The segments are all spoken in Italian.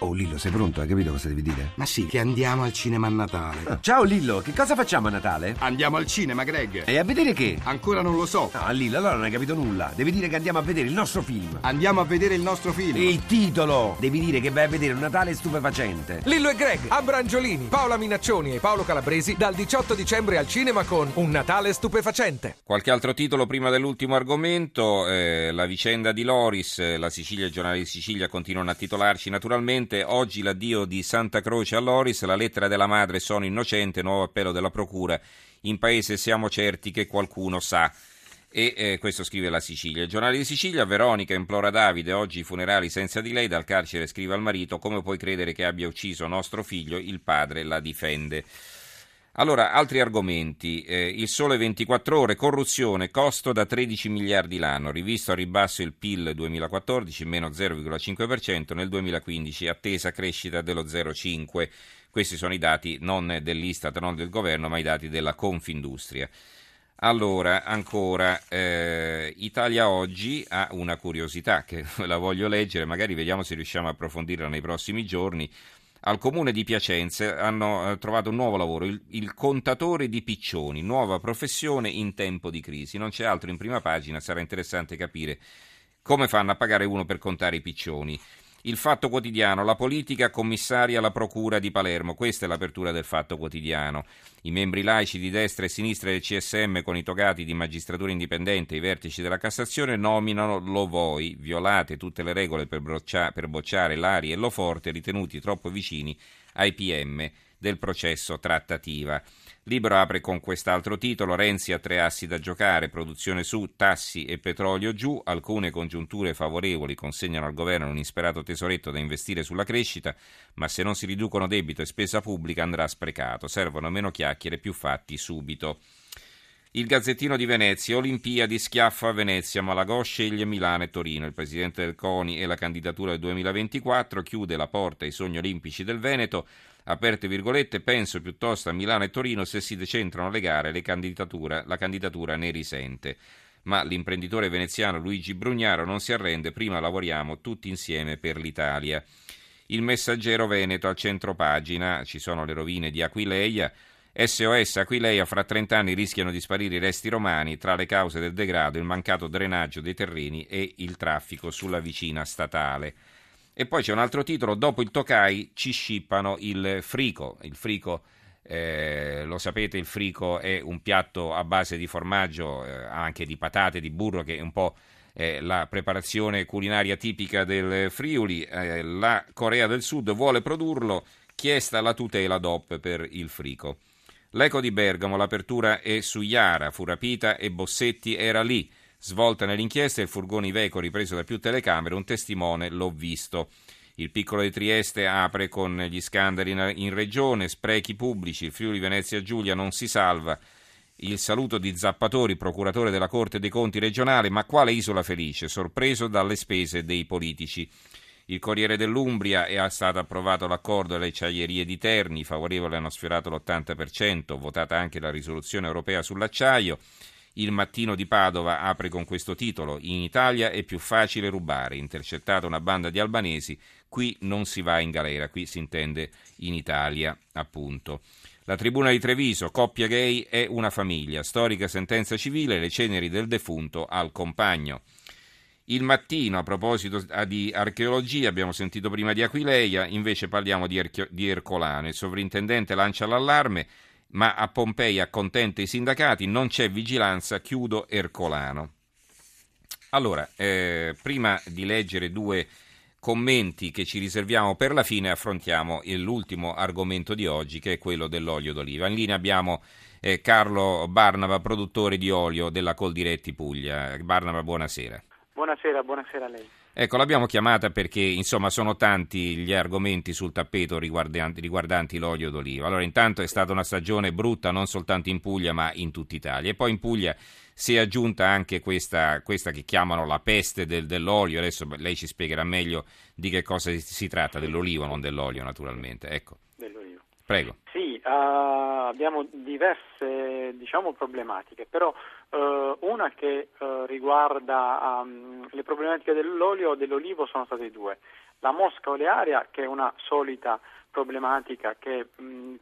Oh Lillo, sei pronto? Hai capito cosa devi dire? Ma sì, che andiamo al cinema a Natale. Ah, ciao Lillo, che cosa facciamo a Natale? Andiamo al cinema, Greg. E a vedere che? Ancora non lo so. No, Lillo, allora non hai capito nulla. Devi dire che andiamo a vedere il nostro film. Andiamo a vedere il nostro film. Il titolo! Devi dire che vai a vedere un Natale stupefacente. Lillo e Greg, Abrangiolini, Paola Minaccioni e Paolo Calabresi dal 18 dicembre al cinema con Un Natale stupefacente. Qualche altro titolo prima dell'ultimo argomento, eh, la vicenda di Loris, eh, la Sicilia, il giornale di Sicilia continuano a titolarci naturalmente, oggi l'addio di Santa Croce a Loris, la lettera della madre sono innocente, nuovo appello della procura, in paese siamo certi che qualcuno sa. E eh, questo scrive la Sicilia. Il giornale di Sicilia, Veronica implora Davide, oggi i funerali senza di lei, dal carcere scrive al marito, come puoi credere che abbia ucciso nostro figlio, il padre la difende. Allora, altri argomenti. Eh, il sole 24 ore, corruzione, costo da 13 miliardi l'anno, rivisto a ribasso il PIL 2014, meno 0,5%, nel 2015 attesa crescita dello 0,5%. Questi sono i dati non dell'Istat, non del governo, ma i dati della Confindustria. Allora, ancora, eh, Italia Oggi ha una curiosità che la voglio leggere, magari vediamo se riusciamo a approfondirla nei prossimi giorni. Al comune di Piacenza hanno eh, trovato un nuovo lavoro, il, il, contatore di piccioni, nuova professione in tempo di crisi. Non c'è altro in prima pagina, sarà interessante capire come fanno a pagare uno per contare i piccioni. Il Fatto Quotidiano, la politica commissaria alla Procura di Palermo, questa è l'apertura del Fatto Quotidiano. I membri laici di destra e sinistra del CSM con i togati di magistratura indipendente e i vertici della Cassazione nominano lo voi, violate tutte le regole per, broccia- per bocciare Lari e Lo Forte ritenuti troppo vicini ai PM del processo trattativa. Libro apre con quest'altro titolo, Renzi ha tre assi da giocare, produzione su, tassi e petrolio giù, alcune congiunture favorevoli consegnano al governo un insperato tesoretto da investire sulla crescita, ma se non si riducono debito e spesa pubblica andrà sprecato, servono meno chiacchiere più fatti subito. Il Gazzettino di Venezia, Olimpiadi schiaffa a Venezia, Malagò sceglie Milano e Torino. Il presidente del CONI e la candidatura del 2024 chiude la porta ai sogni olimpici del Veneto. Aperte virgolette, penso piuttosto a Milano e Torino se si decentrano le gare, le la candidatura ne risente. Ma l'imprenditore veneziano Luigi Brugnaro non si arrende, prima lavoriamo tutti insieme per l'Italia. Il messaggero Veneto al centro pagina, ci sono le rovine di Aquileia. SOS Aquileia, fra 30 anni rischiano di sparire i resti romani, tra le cause del degrado il mancato drenaggio dei terreni e il traffico sulla vicina statale. E poi c'è un altro titolo, dopo il Tokai ci scippano il frico. Il frico, eh, lo sapete, il frico è un piatto a base di formaggio, eh, anche di patate, di burro, che è un po' eh, la preparazione culinaria tipica del Friuli. Eh, la Corea del Sud vuole produrlo, chiesta la tutela DOP per il frico. L'Eco di Bergamo, l'apertura è su Iara, fu rapita e Bossetti era lì. Svolta nell'inchiesta il furgone Iveco ripreso da più telecamere, un testimone l'ho visto. Il piccolo di Trieste apre con gli scandali in regione, sprechi pubblici, il Friuli Venezia Giulia non si salva. Il saluto di Zappatori, procuratore della Corte dei Conti regionale, ma quale isola felice, sorpreso dalle spese dei politici. Il Corriere dell'Umbria è stato approvato l'accordo alle acciaierie di Terni, i favorevoli hanno sfiorato l'80%, votata anche la risoluzione europea sull'acciaio. Il mattino di Padova apre con questo titolo: In Italia è più facile rubare. Intercettata una banda di albanesi, qui non si va in galera, qui si intende in Italia, appunto. La tribuna di Treviso, coppia gay è una famiglia, storica sentenza civile, le ceneri del defunto al compagno. Il mattino, a proposito di archeologia, abbiamo sentito prima di Aquileia, invece parliamo di, Erchio, di Ercolano. Il sovrintendente lancia l'allarme, ma a Pompei accontenta i sindacati, non c'è vigilanza, chiudo Ercolano. Allora, eh, prima di leggere due commenti che ci riserviamo per la fine, affrontiamo l'ultimo argomento di oggi, che è quello dell'olio d'oliva. In linea abbiamo eh, Carlo Barnava, produttore di olio della Coldiretti Puglia. Barnava, buonasera. Buonasera, buonasera a lei. Ecco, l'abbiamo chiamata perché insomma sono tanti gli argomenti sul tappeto riguardanti, riguardanti, l'olio d'oliva. Allora, intanto è stata una stagione brutta non soltanto in Puglia ma in tutta Italia. E poi in Puglia si è aggiunta anche questa, questa che chiamano la peste del, dell'olio. Adesso lei ci spiegherà meglio di che cosa si tratta, dell'olivo, non dell'olio naturalmente. Ecco. Prego. Sì, uh, abbiamo diverse diciamo, problematiche, però uh, una che uh, riguarda um, le problematiche dell'olio o dell'olivo sono state due. La mosca olearia, che è una solita problematica che mh,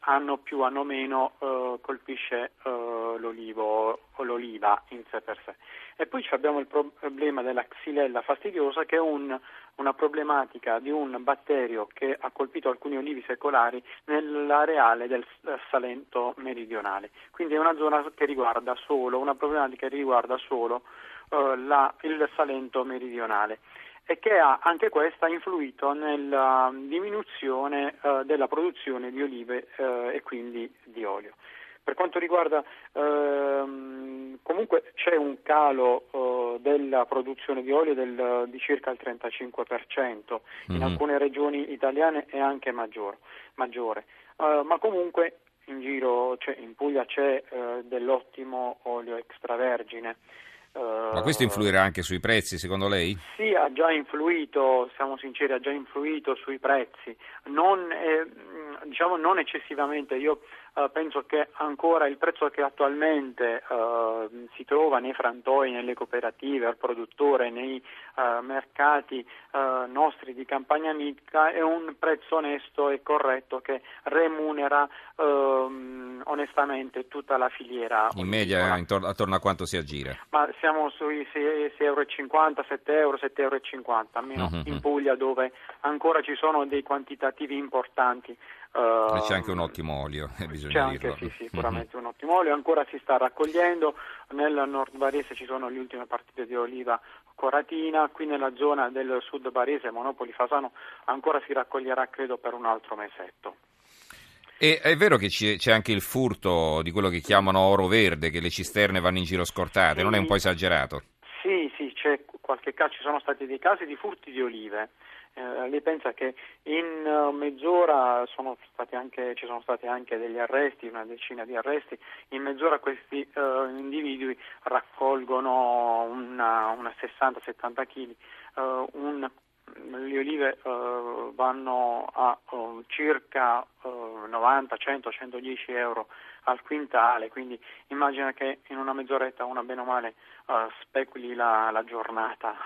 anno più, anno meno colpisce l'olivo o l'oliva in sé per sé. E poi abbiamo il problema della xylella fastidiosa che è un, una problematica di un batterio che ha colpito alcuni olivi secolari nell'areale del Salento meridionale. Quindi è una zona che riguarda solo, una problematica che riguarda solo uh, la, il Salento meridionale e che ha anche questa influito nella diminuzione uh, della produzione di olive uh, e quindi di olio. Per quanto riguarda ehm, comunque c'è un calo eh, della produzione di olio del, di circa il 35%, in mm-hmm. alcune regioni italiane è anche maggior, maggiore, uh, ma comunque in giro, cioè in Puglia c'è uh, dell'ottimo olio extravergine. Uh, ma questo influirà anche sui prezzi secondo lei? Sì, ha già influito, siamo sinceri, ha già influito sui prezzi, non, eh, diciamo non eccessivamente. Io Penso che ancora il prezzo che attualmente uh, si trova nei frantoi, nelle cooperative, al produttore, nei uh, mercati nostri di campagna amica è un prezzo onesto e corretto che remunera ehm, onestamente tutta la filiera. In media intorno, attorno a quanto si aggira? Ma siamo sui 6,50 euro, 7 euro, 7,50 euro, almeno uh-huh. in Puglia dove ancora ci sono dei quantitativi importanti Uh, c'è anche un ottimo olio, eh, bisogna c'è anche, dirlo. Sì, sicuramente mm-hmm. un ottimo olio, ancora si sta raccogliendo, nel nord Varese ci sono le ultime partite di oliva coratina, qui nella zona del sud Varese, Monopoli Fasano, ancora si raccoglierà credo per un altro mesetto. E è vero che c'è anche il furto di quello che chiamano oro verde, che le cisterne vanno in giro scortate, sì, non è un po' esagerato? Sì, sì, c'è qualche caso, ci sono stati dei casi di furti di olive eh, lei pensa che in uh, mezz'ora sono anche, ci sono stati anche degli arresti, una decina di arresti, in mezz'ora questi uh, individui raccolgono una, una 60-70 kg, uh, un, le olive vanno a circa 90, 100, 110 euro al quintale, quindi immagina che in una mezz'oretta una bene o male speculi la, la giornata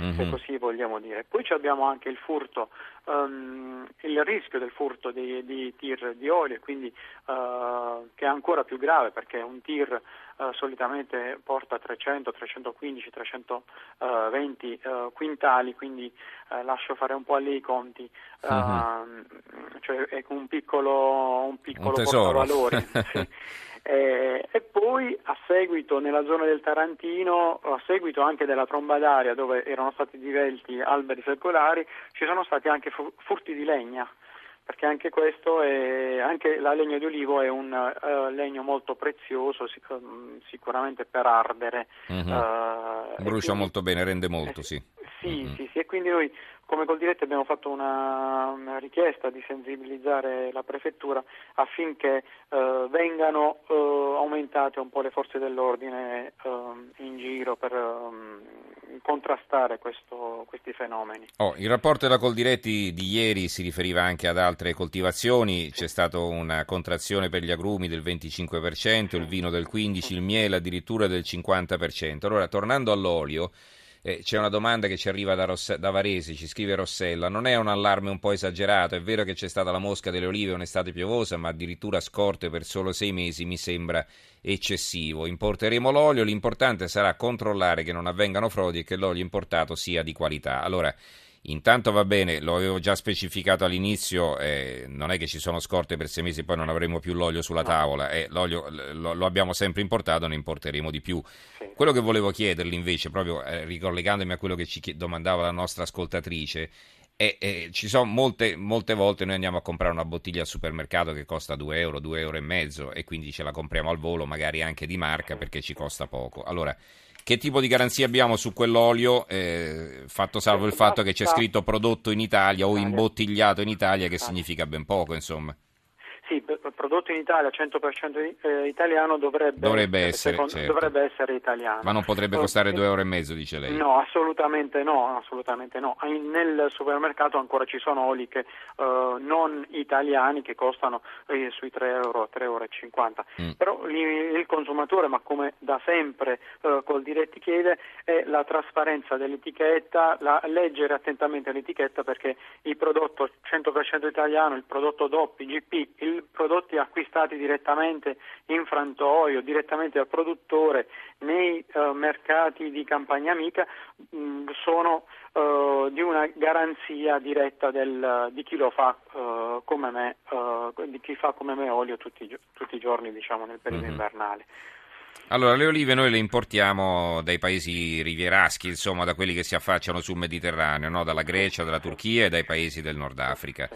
mm-hmm. se così vogliamo dire. Poi abbiamo anche il furto, um, il rischio del furto di, di tir di olio, quindi, uh, che è ancora più grave perché un tir uh, solitamente porta 300, 315, 320 uh, quintali, quindi uh, lascio fare un po' a lei i conti, mm-hmm. cioè è un piccolo, un piccolo un portavalori. sì. Eh, e poi a seguito nella zona del Tarantino, a seguito anche della tromba d'aria dove erano stati divelti alberi secolari, ci sono stati anche furti di legna perché anche questo è, anche la legna di olivo è un uh, legno molto prezioso sic- sicuramente per ardere mm-hmm. uh, brucia quindi, molto bene rende molto eh, sì sì, mm-hmm. sì sì e quindi noi come col diretto abbiamo fatto una, una, richiesta di sensibilizzare la prefettura affinché uh, vengano aumentate un po' le forze dell'ordine in giro per um, contrastare questo, questi fenomeni. Oh, il rapporto della Coldiretti di ieri si riferiva anche ad altre coltivazioni, c'è stata una contrazione per gli agrumi del 25%, il vino del 15%, il miele addirittura del 50%. Allora, tornando all'olio, eh, c'è una domanda che ci arriva da, Rosse- da, Varese, ci scrive Rossella. Non è un allarme un po' esagerato? È vero che c'è stata la mosca delle olive un'estate piovosa, ma addirittura scorte per solo sei mesi mi sembra eccessivo. Importeremo l'olio, l'importante sarà controllare che non avvengano frodi e che l'olio importato sia di qualità. Allora, Intanto va bene, lo avevo già specificato all'inizio, eh, non è che ci sono scorte per sei mesi e poi non avremo più l'olio sulla tavola, eh, l'olio lo, lo, abbiamo sempre importato, ne importeremo di più. Sì. Quello che volevo chiederle invece, proprio eh, ricollegandomi a quello che ci domandava la nostra ascoltatrice, è, è, ci sono molte, molte volte noi andiamo a comprare una bottiglia al supermercato che costa 2 euro, 2 euro e mezzo e quindi ce la compriamo al volo, magari anche di marca perché ci costa poco. Allora, che tipo di garanzia abbiamo su quell'olio, eh, fatto salvo il fatto che c'è scritto prodotto in Italia o imbottigliato in Italia, che significa ben poco, insomma? Sì, prodotto in Italia 100% eh, italiano dovrebbe, Dovrebbe essere, secondo- certo. dovrebbe essere italiano. Ma non potrebbe costare eh, due euro e mezzo, dice lei. No, assolutamente no, assolutamente no. Nel supermercato ancora ci sono oli che, eh, non italiani che costano eh, sui 3 euro, 3,50 euro. Mm. Però il consumatore, ma come da sempre eh, col diretti chiede, è la trasparenza dell'etichetta, la- leggere attentamente l'etichetta perché il prodotto 100% italiano, il prodotto DOP, IGP, i prodotti acquistati direttamente in frantoio, direttamente dal produttore nei eh, mercati di campagna amica mh, sono eh, di una garanzia diretta del- di chi lo fa eh, come me, eh, di chi fa come me olio tutti, tutti i giorni diciamo nel periodo Mhm. invernale. Allora, le olive noi le importiamo dai paesi rivieraschi, insomma, da quelli che si affacciano sul Mediterraneo, no? dalla Grecia, dalla Turchia e dai paesi del Nord Africa.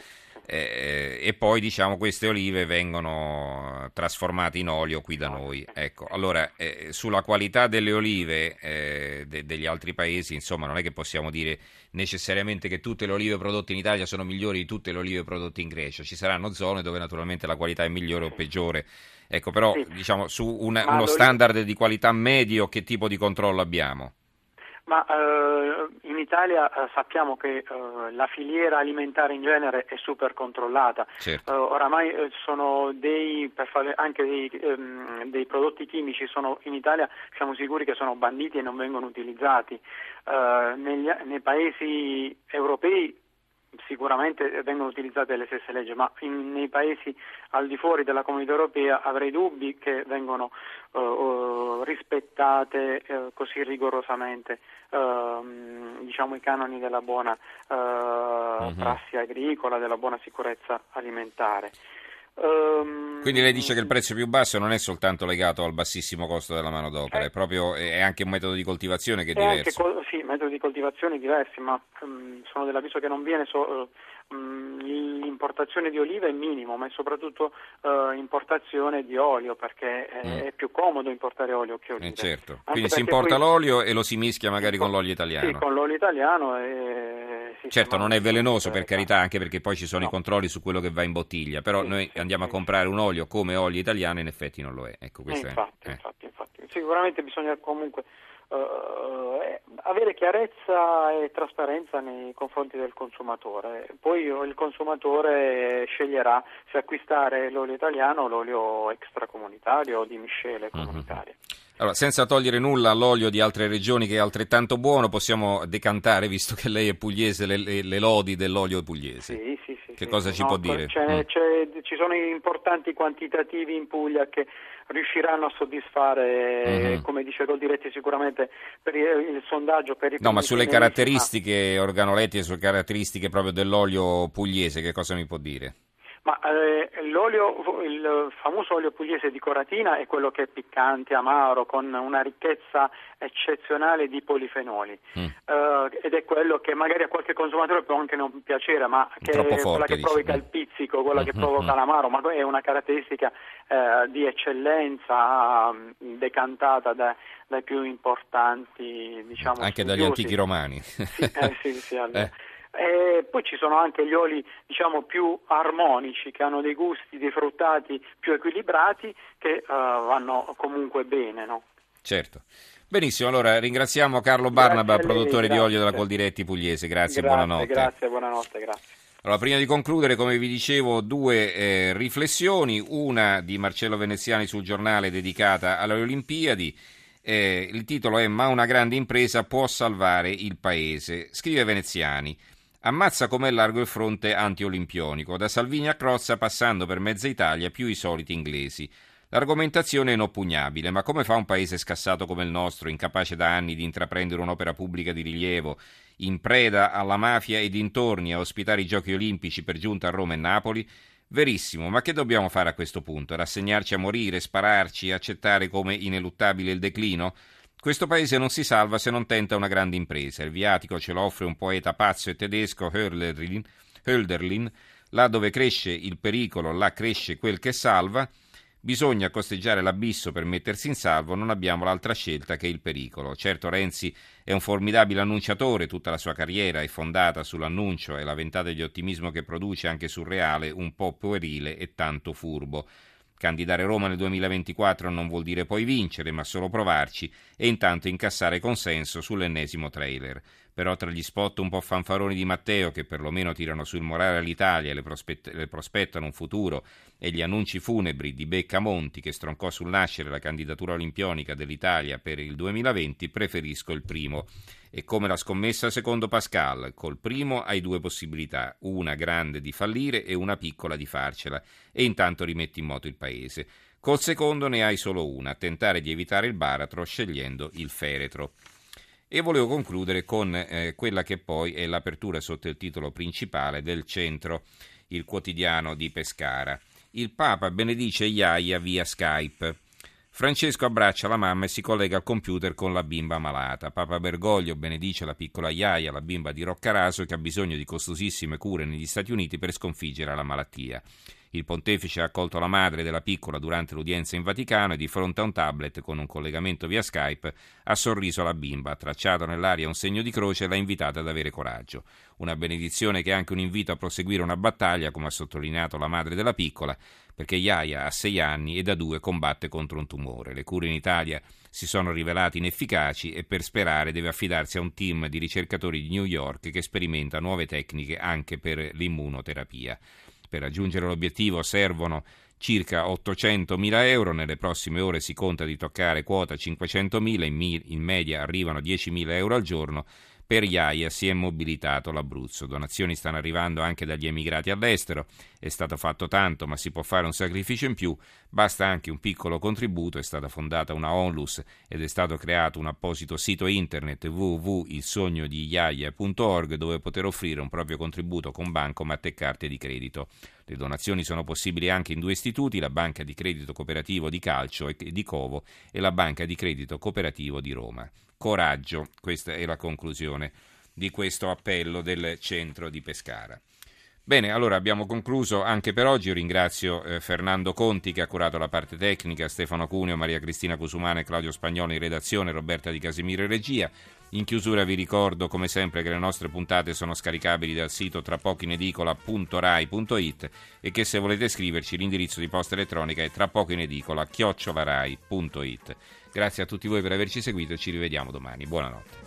Eh, e poi, diciamo, queste olive vengono trasformate in olio qui da noi. Ecco, allora, eh, sulla qualità delle olive eh, de- degli altri paesi, insomma, non è che possiamo dire necessariamente che tutte le olive prodotte in Italia sono migliori di tutte le olive prodotte in Grecia. Ci saranno zone dove naturalmente la qualità è migliore o peggiore. Ecco, però Sì. diciamo su una- uno standard di qualità medio che tipo di controllo abbiamo? Ma eh, in Italia eh, sappiamo che eh, la filiera alimentare in genere è super controllata. Certo. Eh, oramai eh, sono dei, per fare anche dei, ehm, dei prodotti chimici sono, in Italia siamo sicuri che sono banditi e non vengono utilizzati. Eh, negli- nei paesi europei sicuramente vengono utilizzate le stesse leggi, ma in- nei paesi al di fuori della comunità europea avrei dubbi che vengano eh, eh, rispettate eh, così rigorosamente ehm, diciamo, i canoni della buona eh, prassi agricola, della buona sicurezza alimentare. Ehm, Quindi lei dice che il prezzo più basso non è soltanto legato al bassissimo costo della manodopera, Eh. è proprio è anche un metodo di coltivazione che è anche diverso. co- sì, metodi di coltivazione diversi, ma mm, sono dell'avviso che non viene so- mm, l'importazione di olive è minimo, ma è soprattutto eh, importazione di olio, perché è, Mm. è più comodo importare olio che Eh, olive. certo. Anche Quindi si importa poi- l'olio e lo si mischia magari con l'olio italiano. Sì, con l'olio italiano e... sì, Certo, non è velenoso eh, per carità, anche perché poi ci sono i No. controlli su quello che va in bottiglia, però Sì, noi andiamo a comprare un olio come olio italiano e in effetti non lo è. Ecco, Eh, questo è- infatti, eh. infatti, infatti. Sicuramente bisogna comunque eh, avere chiarezza e trasparenza nei confronti del consumatore. Poi il consumatore sceglierà se acquistare l'olio italiano o l'olio extracomunitario o di miscele Mhm. comunitarie. Allora, senza togliere nulla all'olio di altre regioni che è altrettanto buono, possiamo decantare, visto che lei è pugliese, le, le- le lodi dell'olio pugliese. Sì, Che sì. cosa ci No, può dire? c'è- Mm. c'è- ci sono importanti quantitativi in Puglia che riusciranno a soddisfare, Mhm. come dice Goldiretti, sicuramente per il, il sondaggio per No, ma sulle caratteristiche organolettiche, sulle caratteristiche proprio dell'olio pugliese, che cosa mi può dire? Ma eh, l'olio, il famoso olio pugliese di Coratina è quello che è piccante, amaro, con una ricchezza eccezionale di polifenoli. Mm. Eh, ed è quello che magari a qualche consumatore può anche non piacere, ma che Troppo è quella forte, che dici. provoca Mm. il pizzico, quella che Mm, mm, provoca mm. l'amaro, ma è una caratteristica eh, di eccellenza mm, decantata da- dai più importanti, diciamo, Anche dagli studiosi. antichi romani. Sì, eh, sì, sì, allora. Eh. Poi ci sono anche gli oli diciamo più armonici che hanno dei gusti, dei fruttati più equilibrati che eh, vanno comunque bene. No? Certo. Benissimo, allora ringraziamo Carlo Barnaba, lei, produttore di grazie. olio della Coldiretti Pugliese. Grazie, grazie, buonanotte. Grazie, buonanotte, grazie. Allora, prima di concludere, come vi dicevo, due eh, riflessioni, una di Marcello Veneziani sul giornale dedicata alle Olimpiadi. Eh, il titolo è Ma una grande impresa può salvare il paese. Scrive Veneziani. Ammazza com'è largo il fronte anti-olimpionico, da Salvini a Crozza passando per mezza Italia più i soliti inglesi. L'argomentazione è inoppugnabile, ma come fa un paese scassato come il nostro, incapace da anni di intraprendere un'opera pubblica di rilievo, in preda alla mafia e dintorni a ospitare i giochi olimpici per giunta a Roma e Napoli? Verissimo, ma che dobbiamo fare a questo punto? Rassegnarci a morire, spararci, accettare come ineluttabile il declino? Questo paese non si salva se non tenta una grande impresa. Il viatico ce lo offre un poeta pazzo e tedesco, Hölderlin, Hölderlin là dove cresce il pericolo, là cresce quel che salva. Bisogna costeggiare l'abisso per mettersi in salvo, non abbiamo l'altra scelta che il pericolo. Certo Renzi è un formidabile annunciatore, tutta la sua carriera è fondata sull'annuncio e la ventata di ottimismo che produce anche surreale, un po' puerile e tanto furbo. Candidare Roma nel 2024 non vuol dire poi vincere, ma solo provarci e intanto incassare consenso sull'ennesimo trailer. Però tra gli spot un po' fanfaroni di Matteo, che perlomeno tirano sul morale all'Italia e le, prospett- le prospettano un futuro, e gli annunci funebri di Becca Monti, che stroncò sul nascere la candidatura olimpionica dell'Italia per il 2020, preferisco il primo. E come la scommessa secondo Pascal, col primo hai due possibilità, una grande di fallire e una piccola di farcela, e intanto rimetti in moto il paese. Col secondo ne hai solo una, tentare di evitare il baratro scegliendo il feretro. E volevo concludere con eh, quella che poi è l'apertura sotto il titolo principale del centro, il quotidiano di Pescara. Il Papa benedice Iaia via Skype. Francesco abbraccia la mamma e si collega al computer con la bimba malata. Papa Bergoglio benedice la piccola Iaia, la bimba di Roccaraso, che ha bisogno di costosissime cure negli Stati Uniti per sconfiggere la malattia. Il pontefice ha accolto la madre della piccola durante l'udienza in Vaticano e di fronte a un tablet con un collegamento via Skype ha sorriso alla bimba, ha tracciato nell'aria un segno di croce e l'ha invitata ad avere coraggio. Una benedizione che è anche un invito a proseguire una battaglia, come ha sottolineato la madre della piccola, perché Yaya ha sei anni e da due combatte contro un tumore. Le cure in Italia si sono rivelate inefficaci e per sperare deve affidarsi a un team di ricercatori di New York che sperimenta nuove tecniche anche per l'immunoterapia. Per raggiungere l'obiettivo servono circa 800.000 euro, nelle prossime ore si conta di toccare quota 500.000, in, media arrivano 10.000 euro al giorno per Iaia si è mobilitato l'Abruzzo. Donazioni stanno arrivando anche dagli emigrati all'estero. È stato fatto tanto, ma si può fare un sacrificio in più. Basta anche un piccolo contributo. È stata fondata una onlus ed è stato creato un apposito sito internet www.ilsognodiiaia.org dove poter offrire un proprio contributo con bancomat e carte di credito. Le donazioni sono possibili anche in due istituti, la Banca di Credito Cooperativo di Calcio e di Covo e la Banca di Credito Cooperativo di Roma coraggio. Questa è la conclusione di questo appello del centro di Pescara. Bene, allora abbiamo concluso anche per oggi. Io ringrazio eh, Fernando Conti che ha curato la parte tecnica, Stefano Cuneo, Maria Cristina Cusumana e Claudio Spagnolo in redazione, Roberta Di Casimiro in regia. In chiusura vi ricordo come sempre che le nostre puntate sono scaricabili dal sito trapocoinedicola.rai.it e che se volete scriverci l'indirizzo di posta elettronica è trapocoinedicola.chiocciolarai.it. Grazie a tutti voi per averci seguito e ci rivediamo domani. Buonanotte.